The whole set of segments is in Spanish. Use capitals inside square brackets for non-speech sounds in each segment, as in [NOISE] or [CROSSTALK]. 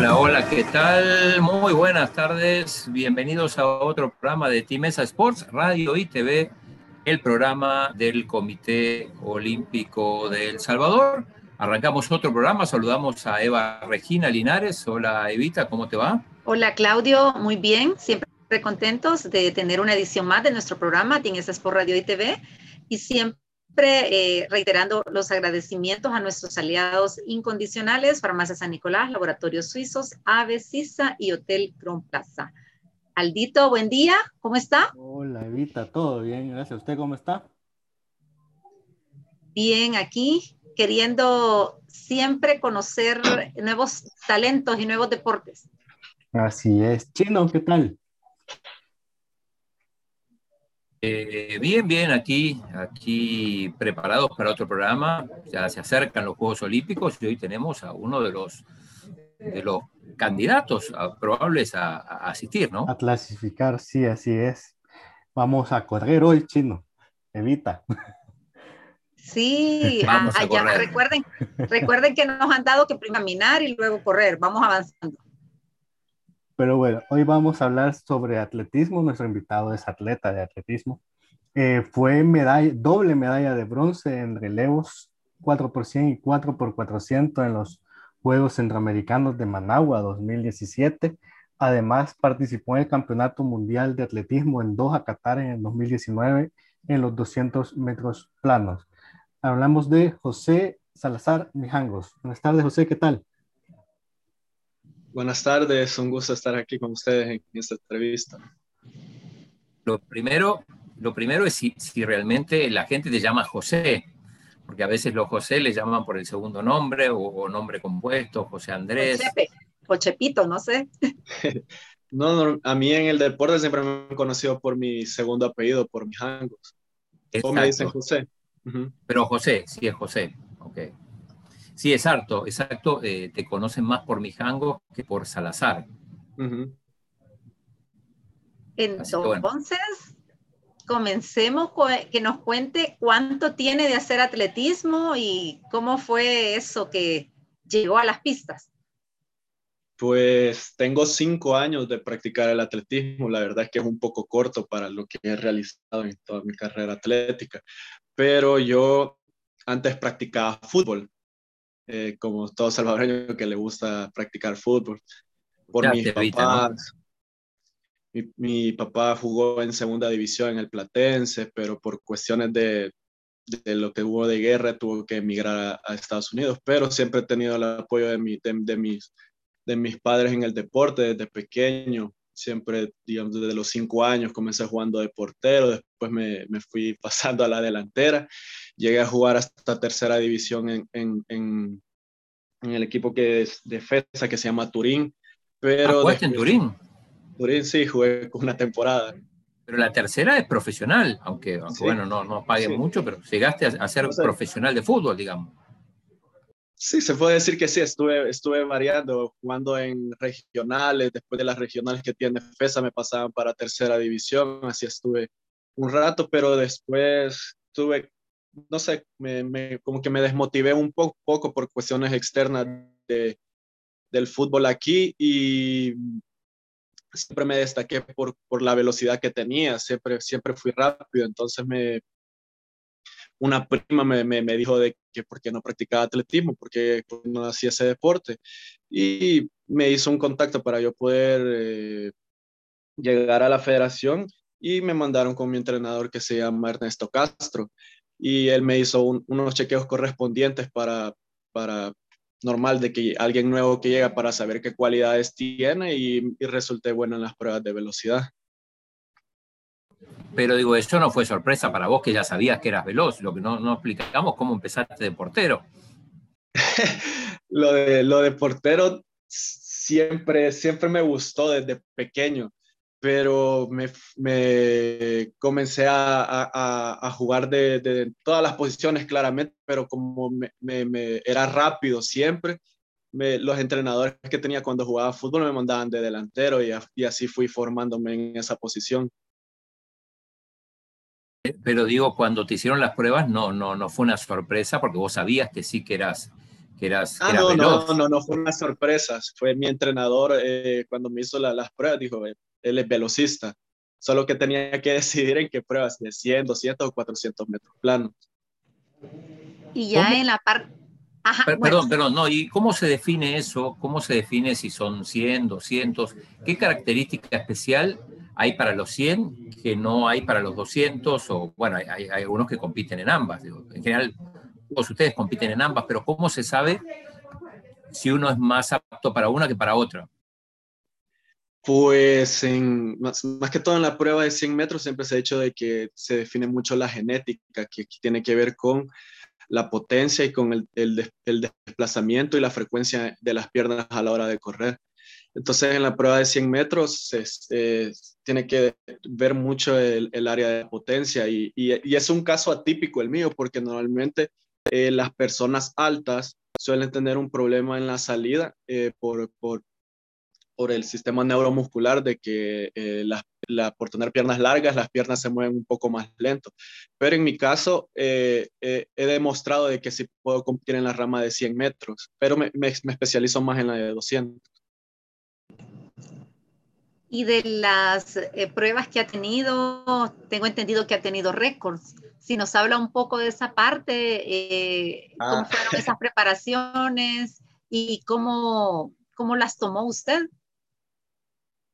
Hola, hola, ¿qué tal? Muy buenas tardes. Bienvenidos a otro programa de Timesa Sports, Radio y TV, el programa del Comité Olímpico de El Salvador. Arrancamos otro programa, saludamos a Eva Regina Linares. Hola Evita, ¿cómo te va? Hola Claudio, muy bien, siempre contentos de tener una edición más de nuestro programa Timesa Sports Radio y TV y siempre eh, reiterando los agradecimientos a nuestros aliados incondicionales, Farmacia San Nicolás, Laboratorios Suizos, Ave, CISA y Hotel Cron Plaza. Aldito, buen día, ¿cómo está? Hola, Evita, todo bien, gracias. ¿Usted cómo está? Bien, aquí queriendo siempre conocer nuevos talentos y nuevos deportes. Así es. Chino, ¿qué tal? Eh, bien, bien, aquí, aquí preparados para otro programa. Ya se acercan los Juegos Olímpicos y hoy tenemos a uno de los, de los candidatos probables a, asistir, ¿no? A clasificar, sí, así es. Vamos a correr hoy, chino. Evita. Sí, [LAUGHS] Vamos a, ah, recuerden, recuerden que nos han dado que caminar y luego correr. Vamos avanzando. Pero bueno, hoy vamos a hablar sobre atletismo. Nuestro invitado es atleta de atletismo. Eh, fue medalla, doble medalla de bronce en relevos 4 por 100 y 4 por 400 en los Juegos Centroamericanos de Managua 2017. Además, participó en el Campeonato Mundial de Atletismo en Doha, Qatar en el 2019 en los 200 metros planos. Hablamos de José Salazar Mijangos. Buenas tardes, José, ¿qué tal? Buenas tardes, un gusto estar aquí con ustedes en esta entrevista. Lo primero, lo primero es si, si realmente la gente te llama José, porque a veces los José le llaman por el segundo nombre o, nombre compuesto, José Andrés. Jochepito, no sé. [LAUGHS] no, a mí en el deporte siempre me han conocido por mi segundo apellido, por mis hangos. ¿Cómo me dicen José? Pero José, sí es José, ok. Sí, exacto, exacto. Eh, te conocen más por Mijango que por Salazar. Entonces, comencemos con que nos cuente cuánto tiene de hacer atletismo y cómo fue eso que llegó a las pistas. Pues tengo cinco años de practicar el atletismo. La verdad es que es un poco corto para lo que he realizado en toda mi carrera atlética. Pero yo antes practicaba fútbol. Eh, como todo salvadoreño que le gusta practicar fútbol. Por mis papás. mi, papá jugó en segunda división en el Platense, pero por cuestiones de, de lo que hubo de guerra tuvo que emigrar a, Estados Unidos. Pero siempre he tenido el apoyo de, mi, de, mis, de mis padres en el deporte desde pequeño siempre, digamos, desde los cinco años comencé jugando de portero, después me, me, fui [LAUGHS] pasando a la delantera, llegué a jugar hasta tercera división en, en, en, el equipo que es defensa, que se llama Turín. Pero ah, en Turín? Turín sí, jugué una temporada. Pero la tercera es profesional, aunque, bueno, no, no paguen mucho, pero llegaste a, ser profesional de fútbol, digamos. Sí, se puede decir que sí, estuve, estuve variando, jugando en regionales, después de las regionales que tiene FESA me pasaban para tercera división, así estuve un rato, pero después tuve, no sé, me, como que me desmotivé un poco, por cuestiones externas de, del fútbol aquí y siempre me destaqué por, por la velocidad que tenía, siempre, siempre fui rápido, entonces me, una prima me, me, me, dijo de que por qué no practicaba atletismo, porque no hacía ese deporte. Y me hizo un contacto para yo poder eh, llegar a la federación y me mandaron con mi entrenador que se llama Ernesto Castro. Y él me hizo unos chequeos correspondientes para, para normal de que alguien nuevo que llega para saber qué cualidades tiene y, y resulté bueno en las pruebas de velocidad. Pero digo, eso no fue sorpresa para vos que ya sabías que eras veloz, lo que no, no explicamos cómo empezaste de portero. [LAUGHS] lo, de, lo de portero siempre, siempre me gustó desde pequeño, pero me, me comencé a, a, a jugar de, de, todas las posiciones claramente, pero como me, me, era rápido siempre, los entrenadores que tenía cuando jugaba fútbol me mandaban de delantero y, y así fui formándome en esa posición pero digo, cuando te hicieron las pruebas no, no, no fue una sorpresa porque vos sabías que sí que eras, que eras, ah, no, no, no, no, fue una sorpresa. Fue mi entrenador eh, cuando me hizo las pruebas, dijo, él es velocista, solo que tenía que [LAUGHS] decidir en qué pruebas, de 100, 200 o 400 metros planos. Y ya en la parte... Perdón, perdón, no, ¿y cómo se define eso? ¿Cómo se define si son 100, 200? ¿Qué característica especial hay para los 100 que no hay para los 200? O bueno, hay, hay algunos que compiten en ambas. En general, todos ustedes compiten en ambas, pero ¿cómo se sabe si uno es más apto para una que para otra? Pues en, más, que todo en la prueba de 100 metros siempre se ha dicho de que se define mucho la genética, que tiene que ver con la potencia y con el, el, desplazamiento y la frecuencia de las piernas a la hora de correr. Entonces en la prueba de 100 metros se, tiene que ver mucho el, el área de potencia y, y, es un caso atípico el mío porque normalmente eh, las personas altas suelen tener un problema en la salida eh, por, por, por, el sistema neuromuscular de que eh, la, por tener piernas largas las piernas se mueven un poco más lento. Pero en mi caso he demostrado de que sí puedo competir en la rama de 100 metros, pero me, me, me especializo más en la de 200. Y de las pruebas que ha tenido, tengo entendido que ha tenido récords si nos habla un poco de esa parte, eh, cómo ah. fueron esas preparaciones y cómo, cómo las tomó usted.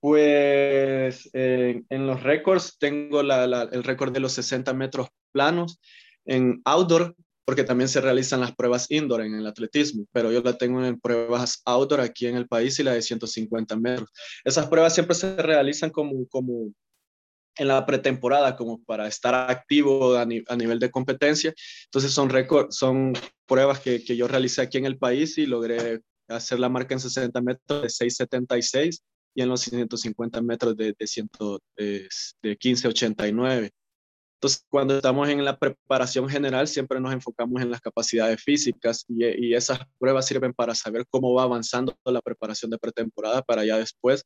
Pues en los récords tengo el récord de los 60 metros planos en outdoor, porque también se realizan las pruebas indoor en el atletismo, pero yo la tengo en pruebas outdoor aquí en el país y la de 150 metros. Esas pruebas siempre se realizan como, como en la pretemporada como para estar activo a, nivel de competencia. Entonces son, son pruebas que, que, yo realicé aquí en el país y logré hacer la marca en 60 metros de 6.76 y en los 150 metros de, de, 100, de, de 15.89. Entonces, cuando estamos en la preparación general, siempre nos enfocamos en las capacidades físicas y, y, esas pruebas sirven para saber cómo va avanzando la preparación de pretemporada para ya después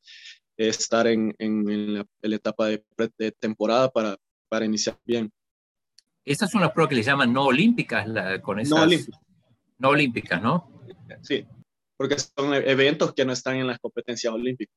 estar en, en, la, etapa de, temporada para, para iniciar bien. Estas son las pruebas que le llaman no olímpicas, con esas, no olímpicas. No olímpicas, ¿no? Sí, porque son eventos que no están en las competencias olímpicas.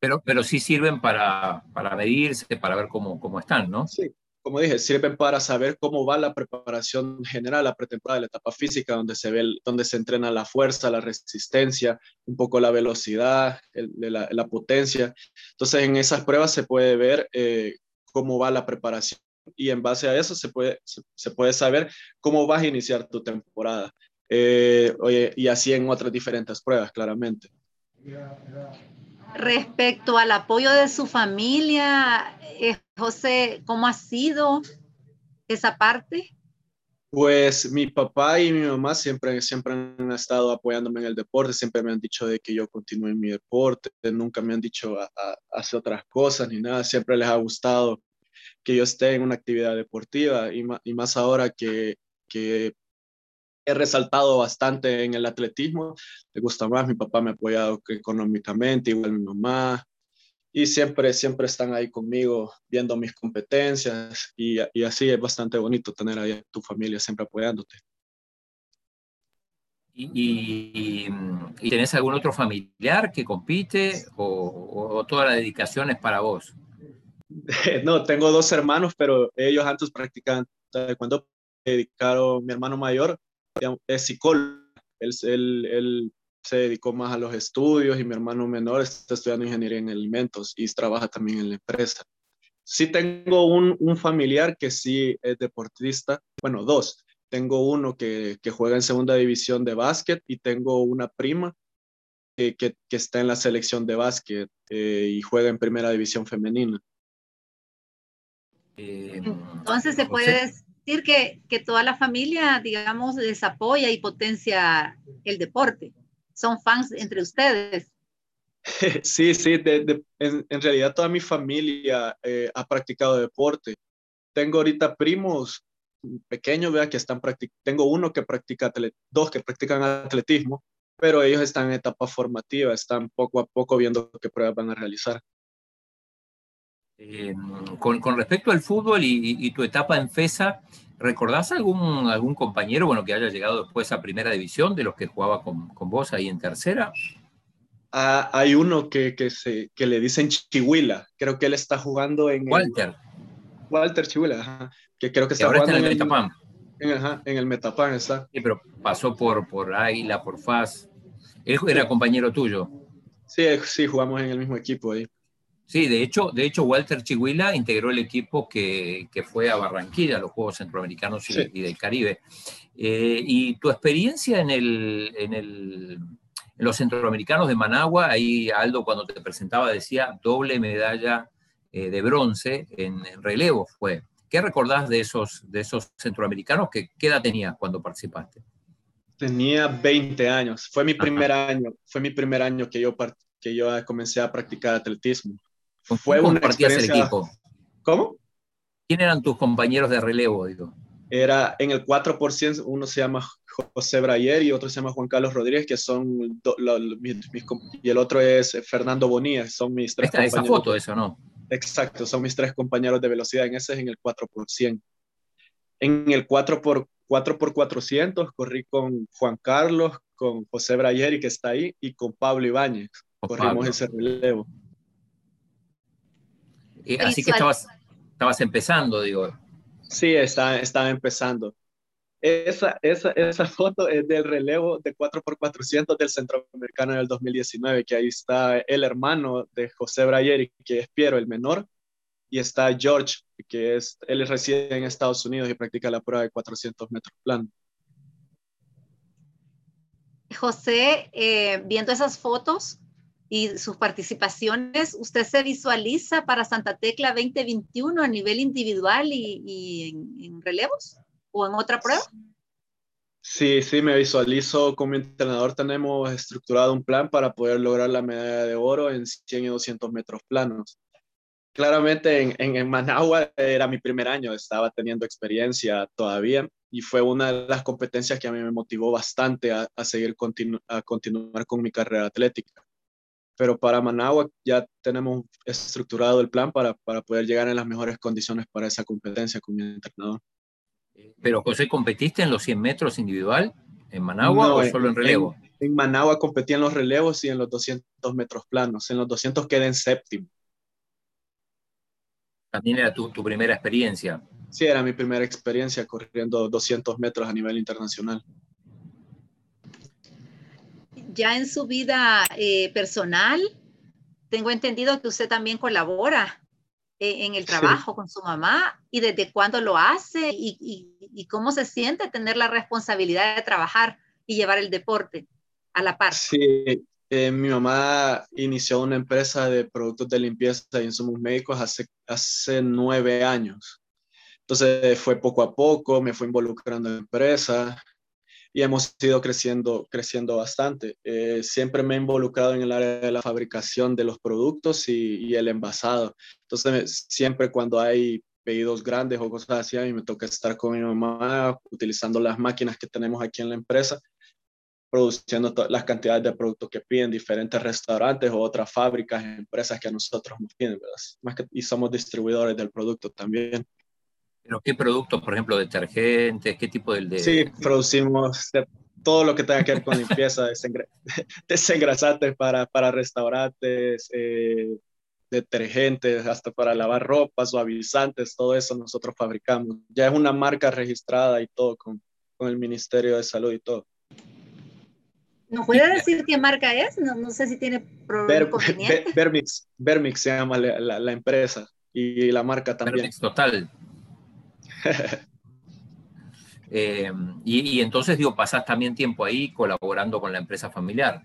Pero, pero sí sirven para, para medirse, para ver cómo, cómo están, ¿no? Sí, como dije, sirven para saber cómo va la preparación general, la pretemporada, la etapa física, donde se ve, donde se entrena la fuerza, la resistencia, un poco la velocidad, la, la, potencia. Entonces, en esas pruebas se puede ver eh, cómo va la preparación y en base a eso se puede, se, puede saber cómo vas a iniciar tu temporada. Eh, oye, y así en otras diferentes pruebas, claramente. Respecto al apoyo de su familia, eh, José, ¿cómo ha sido esa parte? Pues mi papá y mi mamá siempre, siempre han estado apoyándome en el deporte, siempre me han dicho de que yo continúe en mi deporte, nunca me han dicho a, hacer otras cosas ni nada, siempre les ha gustado que yo esté en una actividad deportiva y, y más ahora que, que he resaltado bastante en el atletismo, me gusta más, mi papá me ha apoyado económicamente, igual mi mamá, y siempre, siempre están ahí conmigo viendo mis competencias y, y así es bastante bonito tener ahí a tu familia siempre apoyándote. ¿Y, y, tenés algún otro familiar que compite o, o, toda la dedicación es para vos? [LAUGHS] No, tengo dos hermanos, pero ellos antes practicaban cuando dedicaron mi hermano mayor es psicólogo, él, él, él, se dedicó más a los estudios y mi hermano menor está estudiando ingeniería en alimentos y trabaja también en la empresa. Sí tengo un, un familiar que sí es deportista, bueno, dos. Tengo uno que, que juega en segunda división de básquet y tengo una prima que, que, que está en la selección de básquet eh, y juega en primera división femenina. Eh, Entonces se puede, decir que, que toda la familia, digamos, les apoya y potencia el deporte. Son fans entre ustedes. [LAUGHS] Sí, sí, de, de, en, en, realidad toda mi familia eh, ha practicado deporte. Tengo ahorita primos pequeños, vea, que están practicando, tengo uno que practica, dos que practican atletismo, pero ellos están en etapa formativa, están poco a poco viendo qué pruebas van a realizar. Eh, con, con, respecto al fútbol y, y, tu etapa en FESA, ¿Recordás algún, algún compañero bueno, que haya llegado después a primera división de los que jugaba con, con vos ahí en tercera? Ah, hay uno que, que, se, que le dicen Chihuila. Creo que él está jugando en. Walter. Walter Chihuila, que creo que está jugando está en el Metapan. En, en, el Metapan está. Sí, pero pasó por, por Águila, por FAS. Él era compañero tuyo. Sí, sí, jugamos en el mismo equipo ahí. Sí, de hecho, de hecho Walter Chihuila integró el equipo que, que fue a Barranquilla, a los Juegos Centroamericanos y, del Caribe. Eh, y tu experiencia en, el, en, el, en, los Centroamericanos de Managua, ahí Aldo cuando te presentaba decía doble medalla eh, de bronce en, relevo fue. ¿Qué recordás de esos, de esos centroamericanos? ¿Qué, ¿Qué edad tenías cuando participaste? Tenía 20 años. Fue mi primer Ajá. año. Fue mi primer año que yo, que yo comencé a practicar atletismo. Fue una experiencia... el equipo? ¿Cómo? ¿Quién eran tus compañeros de relevo? Digo? Era en el 4%, uno se llama José Brayer y otro se llama Juan Carlos Rodríguez, que son, do, lo, mis, mis, y el otro es Fernando Bonilla, son mis tres Esta, Esa foto, eso, ¿no? Exacto, son mis tres compañeros de velocidad, en ese es en el 4%. En el 4 por 4 por 400 corrí con Juan Carlos, con José Brayeri, que está ahí, y con Pablo Ibáñez. Corrimos Pablo. ese relevo. Y así que estabas, estabas empezando, digo. Sí, estaba, estaba empezando. Esa, esa, esa foto es del relevo de 4x400 del Centroamericano del 2019, que ahí está el hermano de José Brayeri, que es Piero, el menor, y está George, que es, él reside en Estados Unidos y practica la prueba de 400 metros plano. José, eh, viendo esas fotos y sus participaciones, ¿usted se visualiza para Santa Tecla 2021 a nivel individual y, y en, en, relevos o en otra prueba? Sí, sí, me visualizo. Como entrenador tenemos estructurado un plan para poder lograr la medalla de oro en 100 y 200 metros planos claramente en, en, en, Managua era mi primer año, estaba teniendo experiencia todavía y fue una de las competencias que a mí me motivó bastante a, a seguir continu a continuar con mi carrera atlética. Pero para Managua ya tenemos estructurado el plan para, para poder llegar en las mejores condiciones para esa competencia con mi entrenador. Pero José, ¿competiste en los 100 metros individual en Managua no, o solo en relevo? En, en Managua competí en los relevos y en los 200 metros planos. En los 200 quedé en séptimo. También era tu, tu, primera experiencia. Sí, era mi primera experiencia corriendo 200 metros a nivel internacional. Ya en su vida eh, personal, tengo entendido que usted también colabora eh, en el trabajo sí. con su mamá y desde cuándo lo hace y, y, y, cómo se siente tener la responsabilidad de trabajar y llevar el deporte a la par. Sí, eh, mi mamá inició una empresa de productos de limpieza y insumos médicos hace, hace nueve años. Entonces fue poco a poco, me fue involucrando en la empresa y hemos ido creciendo, creciendo bastante. Eh, siempre me he involucrado en el área de la fabricación de los productos y, el envasado. Entonces siempre cuando hay pedidos grandes o cosas así, a mí me toca estar con mi mamá utilizando las máquinas que tenemos aquí en la empresa produciendo las cantidades de productos que piden diferentes restaurantes o otras fábricas, empresas que a nosotros nos piden. Más que, y somos distribuidores del producto también. ¿Pero qué productos, por ejemplo, detergentes? ¿Qué tipo de...? Sí, producimos todo lo que tenga que ver con limpieza, [LAUGHS] [LAUGHS] desengrasantes para, para restaurantes, eh, detergentes, hasta para lavar ropa, suavizantes, todo eso nosotros fabricamos. Ya es una marca registrada y todo con, con el Ministerio de Salud y todo. ¿No puede decir qué marca es? No, no sé si tiene Ver, Ver, Vermix, Vermix se llama la, la, la, empresa y la marca también. Vermix total. [LAUGHS] eh, y, y, entonces, digo, pasas también tiempo ahí colaborando con la empresa familiar.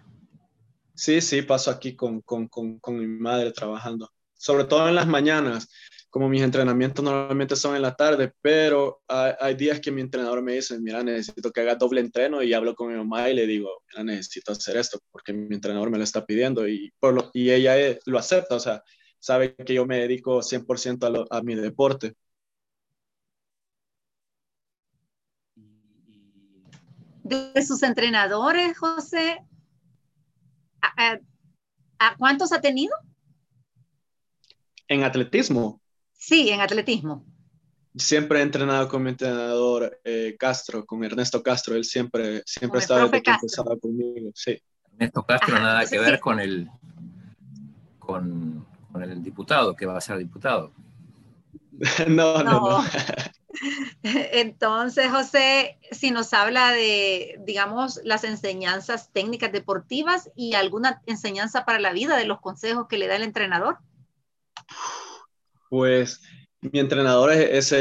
Sí, sí, paso aquí con, con, con, con mi madre trabajando, sobre todo en las mañanas como mis entrenamientos normalmente son en la tarde, pero hay, hay, días que mi entrenador me dice, mira, necesito que haga doble entreno y hablo con mi mamá y le digo, mira, necesito hacer esto porque mi entrenador me lo está pidiendo y, por lo, y ella es, lo acepta, o sea, sabe que yo me dedico 100% a, lo, a mi deporte. De sus entrenadores, José, ¿a, a, a cuántos ha tenido? En atletismo. Sí, en atletismo. siempre he entrenado con mi entrenador eh, Castro, con Ernesto Castro. Él siempre, siempre ha estado desde que empezaba conmigo. Sí. Ernesto Castro, nada que ver con el, con, con, el diputado, que va a ser diputado. [LAUGHS] no, no, no. [LAUGHS] [LAUGHS] Entonces, José, si nos habla de, digamos, las enseñanzas técnicas deportivas y alguna enseñanza para la vida de los consejos que le da el entrenador. Pues mi entrenador es,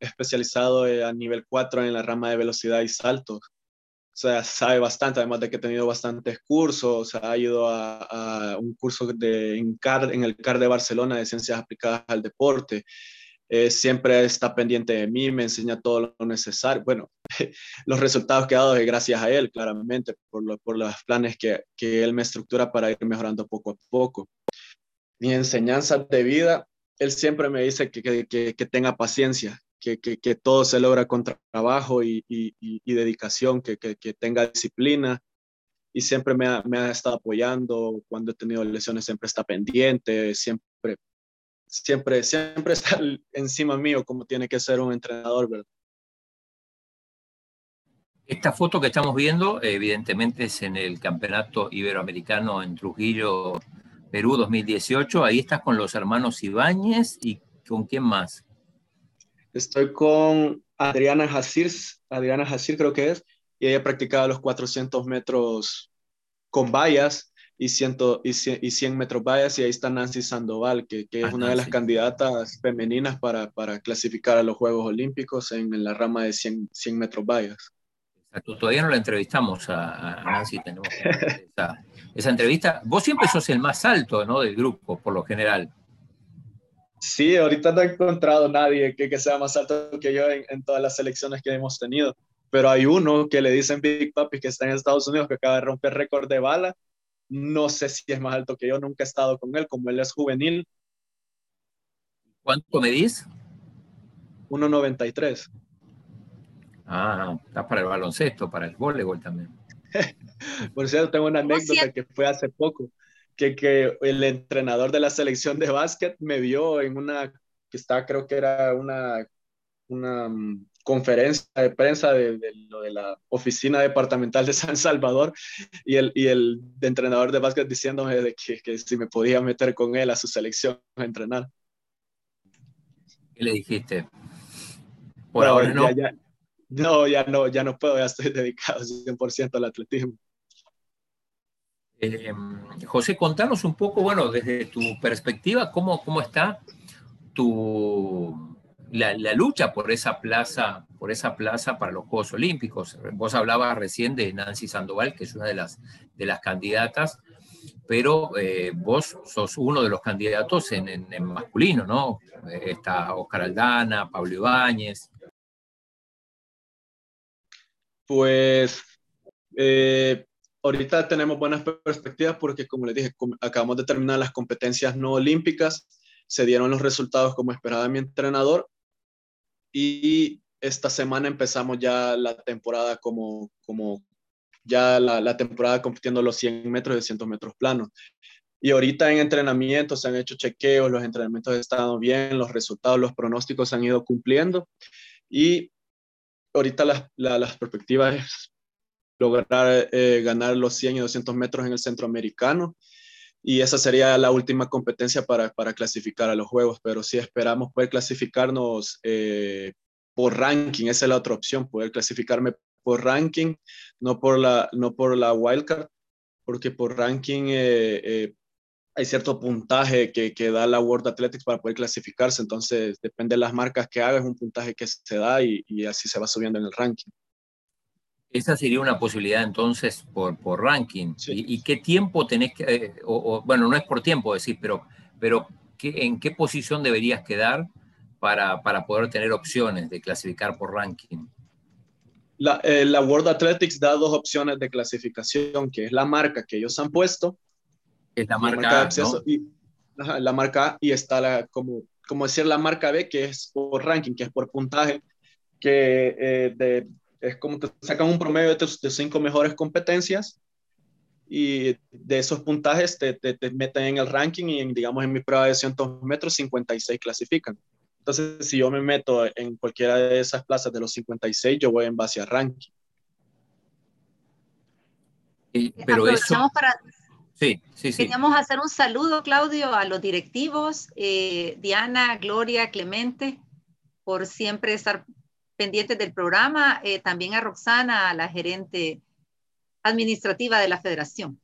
especializado eh, a nivel 4 en la rama de velocidad y saltos. O sea, sabe bastante, además de que he tenido bastantes cursos, ha ido a, un curso en, en el CAR de Barcelona de Ciencias Aplicadas al Deporte. Eh, siempre está pendiente de mí, me enseña todo lo necesario. Bueno, [LAUGHS] los resultados que ha dado es gracias a él, claramente, por, por los planes que, que, él me estructura para ir mejorando poco a poco. Mi enseñanza de vida, él siempre me dice que, que, que tenga paciencia, que, que, todo se logra con trabajo y, y, y dedicación, que, tenga disciplina. Y siempre me ha, me ha estado apoyando. Cuando he tenido lesiones, siempre está pendiente, siempre siempre, siempre [LAUGHS] está encima mío como tiene que ser un entrenador, ¿verdad? Esta foto que estamos viendo, evidentemente, es en el Campeonato Iberoamericano en Trujillo, Perú 2018. Ahí estás con los hermanos Ibáñez y con quién más. Estoy con Adriana Jacir, Adriana Jacir creo que es, y ella practicaba los 400 metros con vallas y, ciento, y, 100 metros vallas, y ahí está Nancy Sandoval, que, que es ah, una de las candidatas femeninas para, para, clasificar a los Juegos Olímpicos en, en la rama de 100, 100 metros vallas. Exacto, todavía no la entrevistamos a, Nancy, tenemos [LAUGHS] esa, esa, entrevista. Vos siempre sos el más alto ¿no? del grupo, por lo general. Sí, ahorita no he encontrado nadie que, que sea más alto que yo en, en, todas las selecciones que hemos tenido, pero hay uno que le dicen Big Papi que está en Estados Unidos, que acaba de romper récord de bala no sé si es más alto que yo, nunca he estado con él, como él es juvenil. ¿Cuánto medís? 1,93. Ah, está para el baloncesto, para el voleibol también. [LAUGHS] Por cierto, tengo una anécdota que fue hace poco, que, que el entrenador de la selección de básquet me vio en una, que está, creo que era una, una mm, conferencia de prensa de, de, la oficina departamental de San Salvador y el, y el entrenador de básquet diciéndome de que, que, si me podía meter con él a su selección a entrenar. ¿Qué le dijiste? Por ahora no. Ya, no, ya no, ya no puedo, ya estoy [LAUGHS] dedicado 100% al atletismo. Eh, José, contanos un poco, bueno, desde tu perspectiva, ¿cómo, cómo está tu, la, lucha por esa plaza, por esa plaza para los Juegos Olímpicos. Vos hablabas recién de Nancy Sandoval, que es una de las, de las candidatas, pero eh, vos sos uno de los candidatos en, masculino, ¿no? está Oscar Aldana, Pablo Ibáñez. Pues eh, ahorita tenemos buenas perspectivas porque, como les dije, acabamos de terminar las competencias no olímpicas, se dieron los resultados como esperaba mi entrenador y esta semana empezamos ya la temporada como, como ya la, temporada compitiendo los 100 metros y 200 metros planos. Y ahorita en entrenamiento se han hecho chequeos, los entrenamientos han estado bien, los resultados, los pronósticos se han ido cumpliendo. Y ahorita las, las perspectivas es lograr eh, ganar los 100 y 200 metros en el centroamericano. Y esa sería la última competencia para, para clasificar a los Juegos, pero sí esperamos poder clasificarnos eh, por ranking, esa es la otra opción, poder clasificarme por ranking, no por la, no por la wildcard, porque por ranking eh, eh, hay cierto puntaje que, que, da la World Athletics para poder clasificarse, entonces depende de las marcas que hagas, un puntaje que se da y, y así se va subiendo en el ranking. Esa sería una posibilidad entonces por, por ranking. ¿Y, qué tiempo tenés que, eh, o, bueno, no es por tiempo decir, pero, pero ¿qué, ¿en qué posición deberías quedar para, para, poder tener opciones de clasificar por ranking? La, eh, la, World Athletics da dos opciones de clasificación, que es la marca que ellos han puesto. Es la marca, ¿no? y, la marca A y está la, como, como decir la marca B, que es por ranking, que es por puntaje, que eh, de es como te sacan un promedio de tus, cinco mejores competencias y de esos puntajes te, te, meten en el ranking y, digamos, en mi prueba de 100 metros, 56 clasifican. Entonces, si yo me meto en cualquiera de esas plazas de los 56, yo voy en base a ranking. pero eso... para... Sí, sí, sí. Queríamos hacer un saludo, Claudio, a los directivos, eh, Diana, Gloria, Clemente, por siempre estar pendientes del programa, eh, también a Roxana, la gerente administrativa de la federación.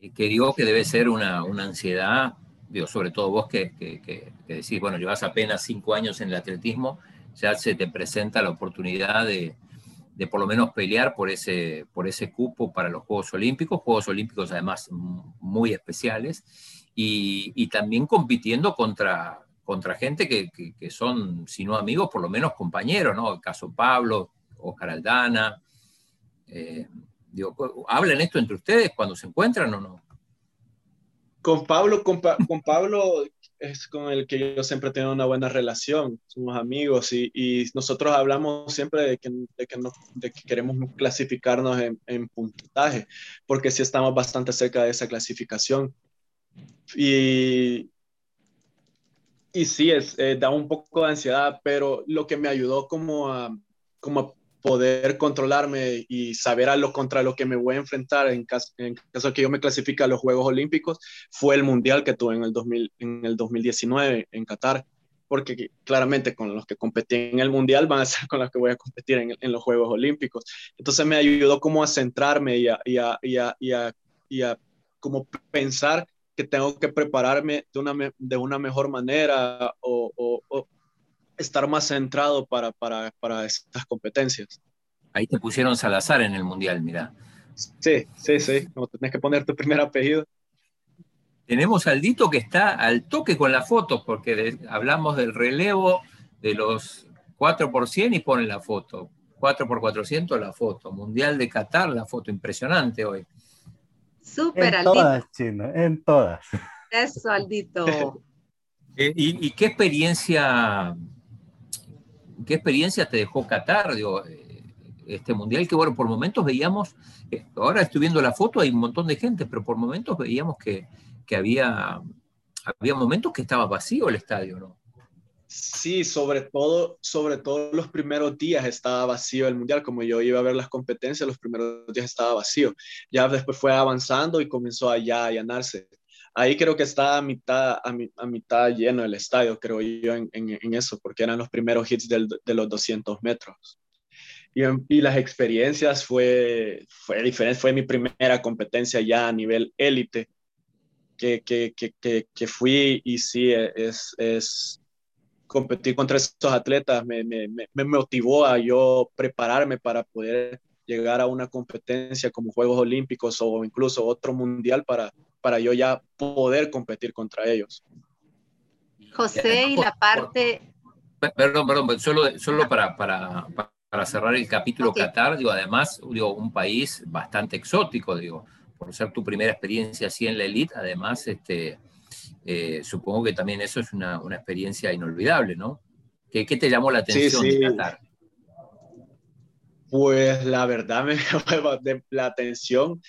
Que digo que debe ser una, una ansiedad, digo, sobre todo vos que, que, que, decís, bueno, llevas apenas cinco años en el atletismo, ya se te presenta la oportunidad de, de por lo menos pelear por ese, por ese cupo para los Juegos Olímpicos, Juegos Olímpicos además muy especiales, y, y también compitiendo contra, contra gente que, que, son, si no amigos, por lo menos compañeros, ¿no? El caso Pablo, Oscar Aldana. Eh, digo, ¿Hablan esto entre ustedes cuando se encuentran o no? Con Pablo, con, con Pablo es con el que yo siempre tengo una buena relación, somos amigos y, y nosotros hablamos siempre de que, de que, no, de que queremos clasificarnos en, en, puntaje, porque sí estamos bastante cerca de esa clasificación. Y, y sí, es, eh, da un poco de ansiedad, pero lo que me ayudó como a, como a poder controlarme y saber a lo contra lo que me voy a enfrentar en caso, en caso que yo me clasifique a los Juegos Olímpicos fue el Mundial que tuve en el, 2000, en el 2019 en Qatar, porque claramente con los que competí en el Mundial van a ser [LAUGHS] con los que voy a competir en, en los Juegos Olímpicos. Entonces me ayudó como a centrarme y a, y a, y a, y a, y a como pensar que tengo que prepararme de una, de una mejor manera o, o, estar más centrado para, para, para estas competencias. Ahí te pusieron Salazar en el Mundial, mira. Sí, sí, sí, como tenés que poner tu primer apellido. Tenemos al Dito que está al toque con las fotos, porque hablamos del relevo de los 4 por 100 y ponen la foto. 4 por 400 la foto. Mundial de Qatar, la foto impresionante hoy. Súper, Aldito. En todas, Chino, en todas. Eso, Aldito. [LAUGHS] Eh, ¿y, qué experiencia, qué experiencia te dejó Qatar, digo, eh, este mundial? Que bueno, por momentos veíamos, eh, ahora estoy viendo la foto, hay un montón de gente, pero por momentos veíamos que, que había, había momentos que estaba vacío el estadio, ¿no? Sí, sobre todo, sobre todo los primeros días estaba vacío el mundial, como yo iba a ver las competencias, los primeros días estaba vacío. Ya después fue avanzando y comenzó a ya allanarse. Ahí creo que estaba a mitad, a, mitad lleno el estadio, creo yo, en, en, eso, porque eran los primeros hits del, de los 200 metros. Y, y, las experiencias fue, fue diferente, fue mi primera competencia ya a nivel élite que, que, que, que, fui y sí, es, es competir contra estos atletas me, me, me, motivó a yo prepararme para poder llegar a una competencia como Juegos Olímpicos o incluso otro mundial para, para yo ya poder competir contra ellos. José, y la parte... Perdón, perdón, solo, solo para, para, para cerrar el capítulo Qatar, digo, además, digo, un país bastante exótico, digo, por ser tu primera experiencia así en la elite, además, este, eh, supongo que también eso es una, una experiencia inolvidable, ¿no? ¿Qué, ¿Qué, te llamó la atención de Qatar? Pues la verdad me [LAUGHS] llamó la atención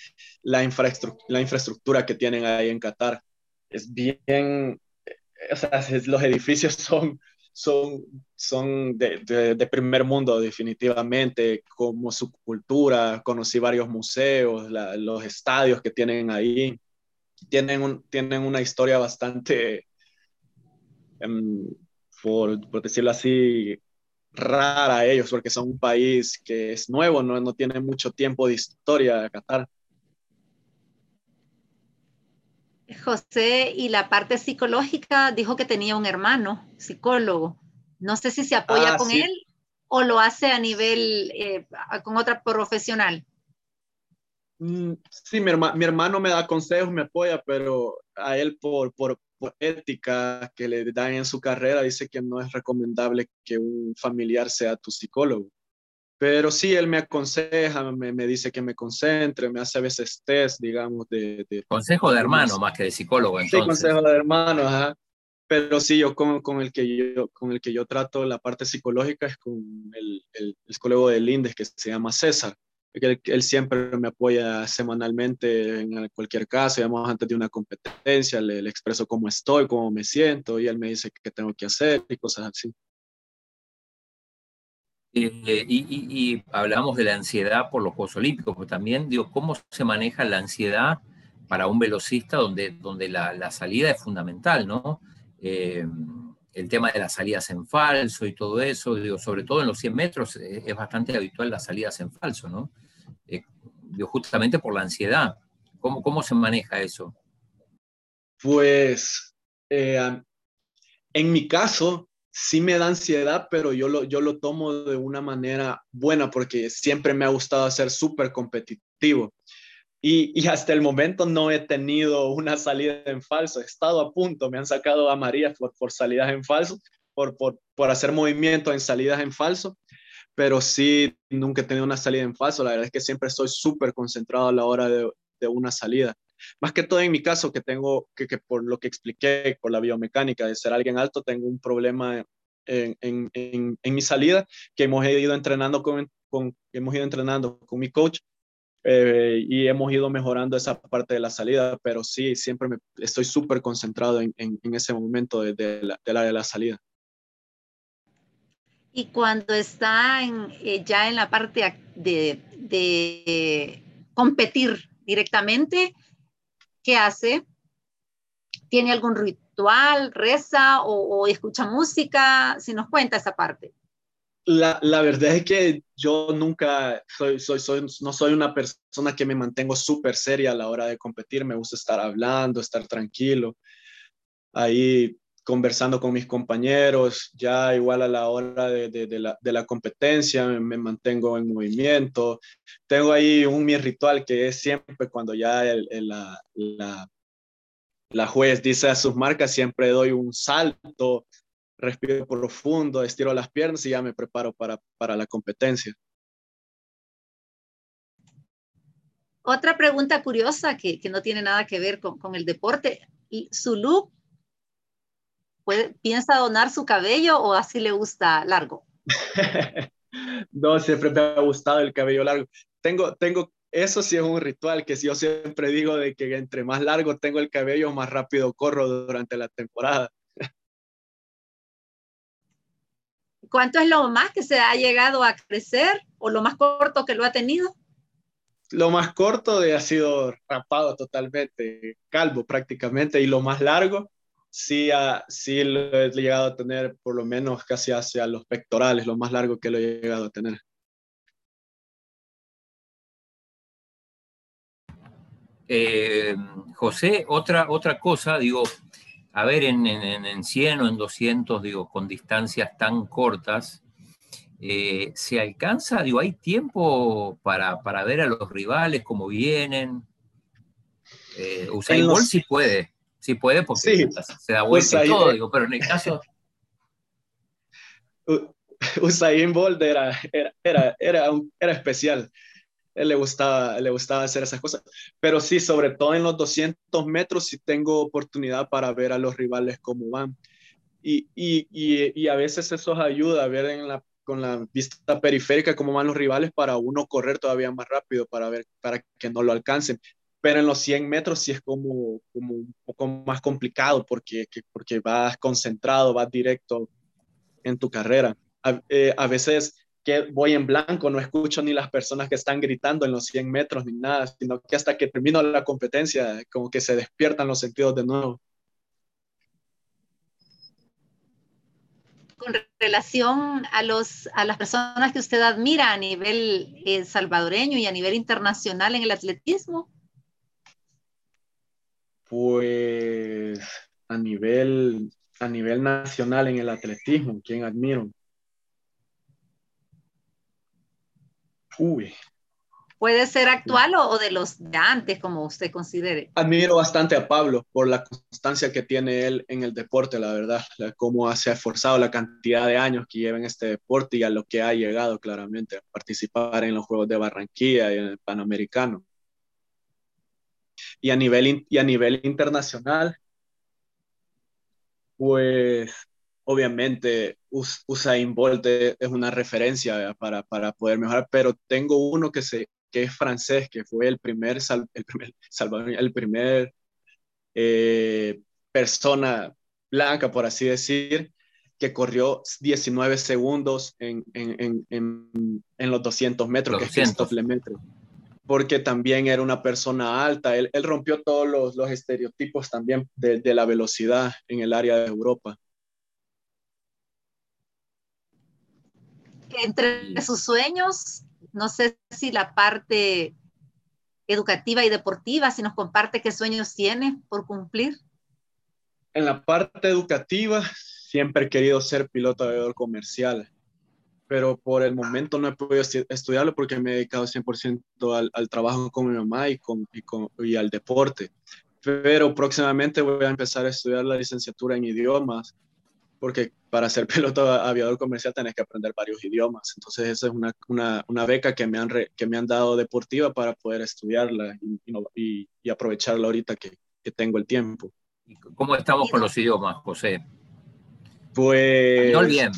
la, infraestructura, la infraestructura que tienen ahí en Qatar. Es bien, eh, o sea, los edificios [LAUGHS] son, son, son de, de, de, primer mundo definitivamente, como su cultura, conocí varios museos, la, los estadios que tienen ahí tienen, un, tienen una historia bastante, um, por, por, decirlo así, rara a ellos, porque son un país que es nuevo, no, no tiene mucho tiempo de historia Qatar. José, y la parte psicológica dijo que tenía un hermano psicólogo. No sé si se apoya ah, con sí. él o lo hace a nivel eh, con otra profesional. Mm, sí, mi, herma, mi, hermano me da consejos, me apoya, pero a él por, por, por, ética que le dan en su carrera dice que no es recomendable que un familiar sea tu psicólogo. Pero sí, él me aconseja, me, me dice que me concentre, me hace a veces test, digamos, de... de consejo de hermano más que de psicólogo, entonces. Sí, consejo de hermano, ajá. Pero sí, yo con, con, el que yo con el que yo trato la parte psicológica es con el, el, el psicólogo de Lindes que se llama César Él, siempre me apoya semanalmente en cualquier caso, digamos, antes de una competencia, le, le, expreso cómo estoy, cómo me siento, y él me dice qué tengo que hacer y cosas así. Eh, y, hablamos de la ansiedad por los Juegos Olímpicos, pero también digo, ¿cómo se maneja la ansiedad para un velocista donde, donde la, salida es fundamental, ¿no? Eh, el tema de las salidas en falso y todo eso, digo, sobre todo en los 100 metros es, bastante habitual las salidas en falso, ¿no? Justamente por la ansiedad. ¿Cómo, ¿Cómo se maneja eso? Pues en mi caso, sí me da ansiedad, pero yo lo, yo lo tomo de una manera buena porque siempre me ha gustado ser súper competitivo. Y, y, hasta el momento no he tenido una salida en falso. He estado a punto, me han sacado a María por, por salidas en falso, por, por, por hacer movimientos en salidas en falso, pero sí, nunca he tenido una salida en falso. La verdad es que siempre estoy súper concentrado a la hora de, de una salida. Más que todo en mi caso, que tengo, que, que, por lo que expliqué, por la biomecánica de ser alguien alto, tengo un problema en, en, en, mi salida, que hemos ido entrenando con, con, hemos ido entrenando con mi coach eh, y hemos ido mejorando esa parte de la salida, pero sí, siempre me, estoy súper concentrado en, ese momento de, de, la, de, la, de la salida. Y cuando está en, eh, ya en la parte de, de competir directamente, ¿qué hace? ¿Tiene algún ritual, reza o, escucha música? Si nos cuenta esa parte. La, la, verdad es que yo nunca soy, soy, soy, no soy una persona que me mantengo súper seria a la hora de competir. Me gusta estar hablando, estar tranquilo. Ahí conversando con mis compañeros, ya igual a la hora de, de, la, de la, competencia me, mantengo en movimiento. Tengo ahí un mi ritual que es siempre cuando ya el, la, la, la, juez dice a sus marcas, siempre doy un salto, respiro profundo, estiro las piernas y ya me preparo para, para la competencia. Otra pregunta curiosa que, que no tiene nada que ver con, con el deporte. ¿Su look ¿Piensa donar su cabello o así le gusta largo? [LAUGHS] no, siempre me ha gustado el cabello largo. Tengo, tengo, eso sí es un ritual que yo siempre digo de que entre más largo tengo el cabello, más rápido corro durante la temporada. ¿Cuánto es lo más que se ha llegado a crecer o lo más corto que lo ha tenido? Lo más corto de, ha sido rapado totalmente, calvo prácticamente, y lo más largo sí, sí lo he llegado a tener por lo menos casi hacia los pectorales, lo más largo que lo he llegado a tener. Eh, José, otra, otra cosa, digo, a ver, en, en, en, 100 o en 200, digo, con distancias tan cortas, eh, ¿se alcanza, digo, hay tiempo para, para, ver a los rivales, cómo vienen? Eh, Usain Bolt sí puede. Sí puede porque se da vuelta y todo, digo, pero en el caso... [LAUGHS] Usain Bolt era, era, era, era, era especial. Él le gustaba, le gustaba hacer esas cosas. Pero sí, sobre todo en los 200 metros, sí tengo oportunidad para ver a los rivales cómo van. Y, y, y, y a veces eso ayuda a ver en la, con la vista periférica cómo van los rivales para uno correr todavía más rápido, para ver, para que no lo alcancen pero en los 100 metros sí es como, como un poco más complicado porque, porque vas concentrado, vas directo en tu carrera. A, eh, a, veces que voy en blanco, no escucho ni las personas que están gritando en los 100 metros ni nada, sino que hasta que termino la competencia, como que se despiertan los sentidos de nuevo. Con relación a, los, a las personas que usted admira a nivel eh, salvadoreño y a nivel internacional en el atletismo, pues a nivel, a nivel nacional en el atletismo, ¿quién admiro? Uy. Puede ser actual o, de los de antes, como usted considere. Admiro bastante a Pablo por la constancia que tiene él en el deporte, la verdad, cómo se ha esforzado la cantidad de años que lleva en este deporte y a lo que ha llegado claramente a participar en los Juegos de Barranquilla y en el Panamericano y a nivel, y a nivel internacional, pues obviamente Usain Bolt es una referencia para, para poder mejorar, pero tengo uno que se, que es francés, que fue el primer, el primer salvadoreño, el primer eh, persona blanca, por así decir, que corrió 19 segundos en, en, en, en los 200 metros, que es porque también era una persona alta. Él, él rompió todos los, los estereotipos también de, de, la velocidad en el área de Europa. Entre sus sueños, no sé si la parte educativa y deportiva, si nos comparte qué sueños tiene por cumplir. En la parte educativa, siempre he querido ser piloto aviador comercial, pero por el momento no he podido estudiarlo porque me he dedicado 100% al, al, trabajo con mi mamá y, con, y, con, y al deporte. Pero próximamente voy a empezar a estudiar la licenciatura en idiomas, porque para ser [LAUGHS] piloto aviador comercial tenés que aprender varios idiomas. Entonces esa es una, una, una beca que me, han re, que me han dado deportiva para poder estudiarla y, y, y aprovecharla ahorita que, que tengo el tiempo. ¿Cómo estamos con los idiomas, José? Pues, bien.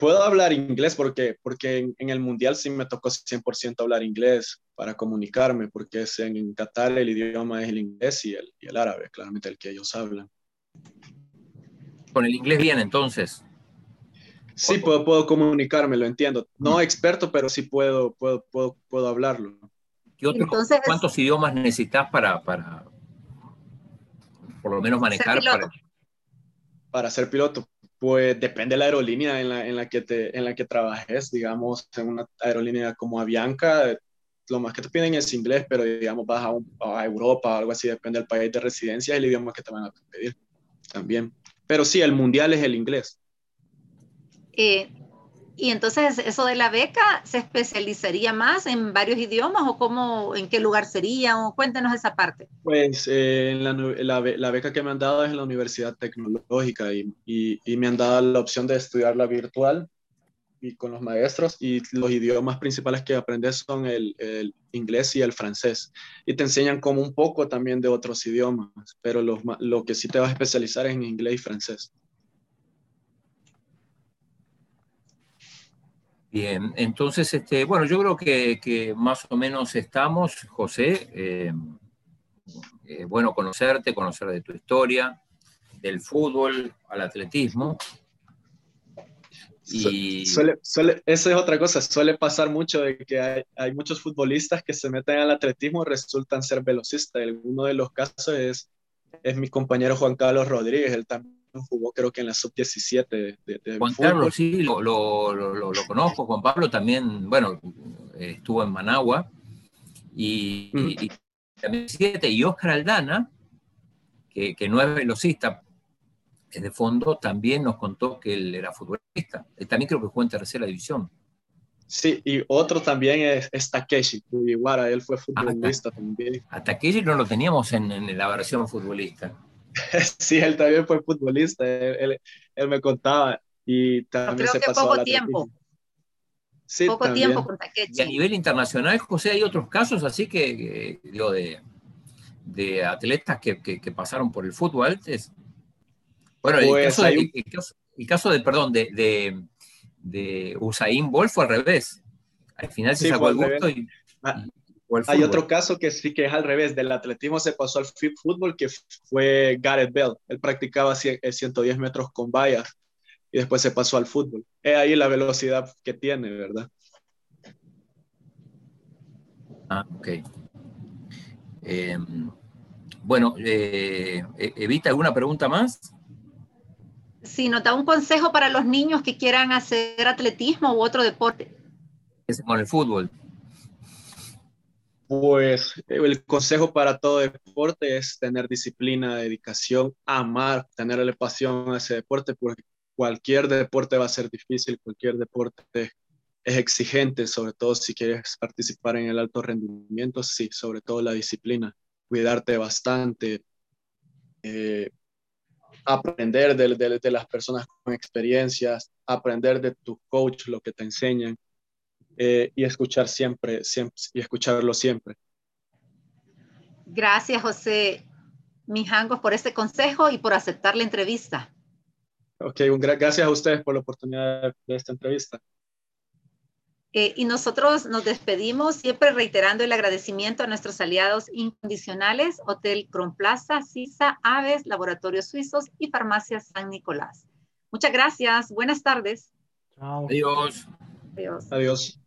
Puedo hablar inglés porque, porque en, en, el mundial sí me tocó 100% hablar inglés para comunicarme, porque es en, en, Qatar el idioma es el inglés y el, y el árabe, claramente el que ellos hablan. Con el inglés bien, entonces. Sí, puedo, puedo comunicarme, lo entiendo. No mm. experto, pero sí puedo, puedo, puedo, puedo hablarlo. ¿Qué otro, entonces, ¿Cuántos idiomas necesitas para, para, por lo menos manejar? Para, para ser piloto. Pues depende de la aerolínea en la, en la, que, te, en la que trabajes. Digamos, en una aerolínea como Avianca, lo más que te piden es inglés, pero digamos, vas a, a Europa o algo así, depende del país de residencia, el idioma que te van a pedir también. Pero sí, el mundial es el inglés. Eh, y entonces, ¿eso de la beca se especializaría más en varios idiomas o cómo, en qué lugar sería? O cuéntenos esa parte. Pues eh, la, la, la, beca que me han dado es en la Universidad Tecnológica y, y, y, me han dado la opción de estudiarla virtual y con los maestros y los idiomas principales que aprendes son el, el, inglés y el francés. Y te enseñan como un poco también de otros idiomas, pero lo, lo que sí te vas a especializar es en inglés y francés. Bien, entonces, este, bueno, yo creo que, que más o menos estamos, José. Eh, eh, bueno, conocerte, conocer de tu historia, del fútbol al atletismo. Y... Suele, suele, esa es otra cosa, suele pasar mucho de que hay, hay, muchos futbolistas que se meten al atletismo y resultan ser velocistas. Uno de los casos es, es mi compañero Juan Carlos Rodríguez, él también jugó creo que en la sub-17 de, de, Juan fútbol. Carlos, sí, lo, lo, lo, lo, conozco. Juan Pablo también, bueno, estuvo en Managua. Y, mm. y, y, y Oscar Aldana, que, que, no es velocista, es de fondo, también nos contó que él era futbolista. Él también creo que jugó en tercera división. Sí, y otro también es, es Takeshi Fujiwara, él fue futbolista a, también. A Takeshi no lo teníamos en, en la versión futbolista. [LAUGHS] sí, él también fue futbolista, él, él, él me contaba y también Creo se que pasó poco tiempo. Sí, poco también. tiempo con Takechi. Y a nivel internacional, José, hay otros casos así que, que digo, de, de atletas que, que, que, pasaron por el fútbol antes. Bueno, pues el, caso de, un... el, caso, el, caso de, perdón, de, de, de, Usain Bolt fue al revés. Al final se sí, sacó el gusto y, ah, hay otro caso que sí que es al revés, del atletismo se pasó al fútbol, que fue Gareth Bell. Él practicaba 110 metros con vallas y después se pasó al fútbol. Es ahí la velocidad que tiene, ¿verdad? Ah, ok. Eh, bueno, eh, Evita, ¿alguna pregunta más? Sí, nota un consejo para los niños que quieran hacer atletismo u otro deporte. Con el fútbol. Pues el consejo para todo deporte es tener disciplina, dedicación, amar, tenerle pasión a ese deporte, porque cualquier deporte va a ser difícil, cualquier deporte es exigente, sobre todo si quieres participar en el alto rendimiento, sí, sobre todo la disciplina, cuidarte bastante, eh, aprender de, de, de, las personas con experiencias, aprender de tu coach lo que te enseñan eh, y escuchar siempre, siempre, y escucharlo siempre. Gracias, José Mijangos, por ese consejo y por aceptar la entrevista. Ok, un gra gracias a ustedes por la oportunidad de, esta entrevista. Eh, y nosotros nos despedimos siempre reiterando el agradecimiento a nuestros aliados incondicionales, Hotel Cronplaza, CISA, Aves, Laboratorios Suizos y Farmacia San Nicolás. Muchas gracias. Buenas tardes. Chao. Adiós. Adiós. Adiós.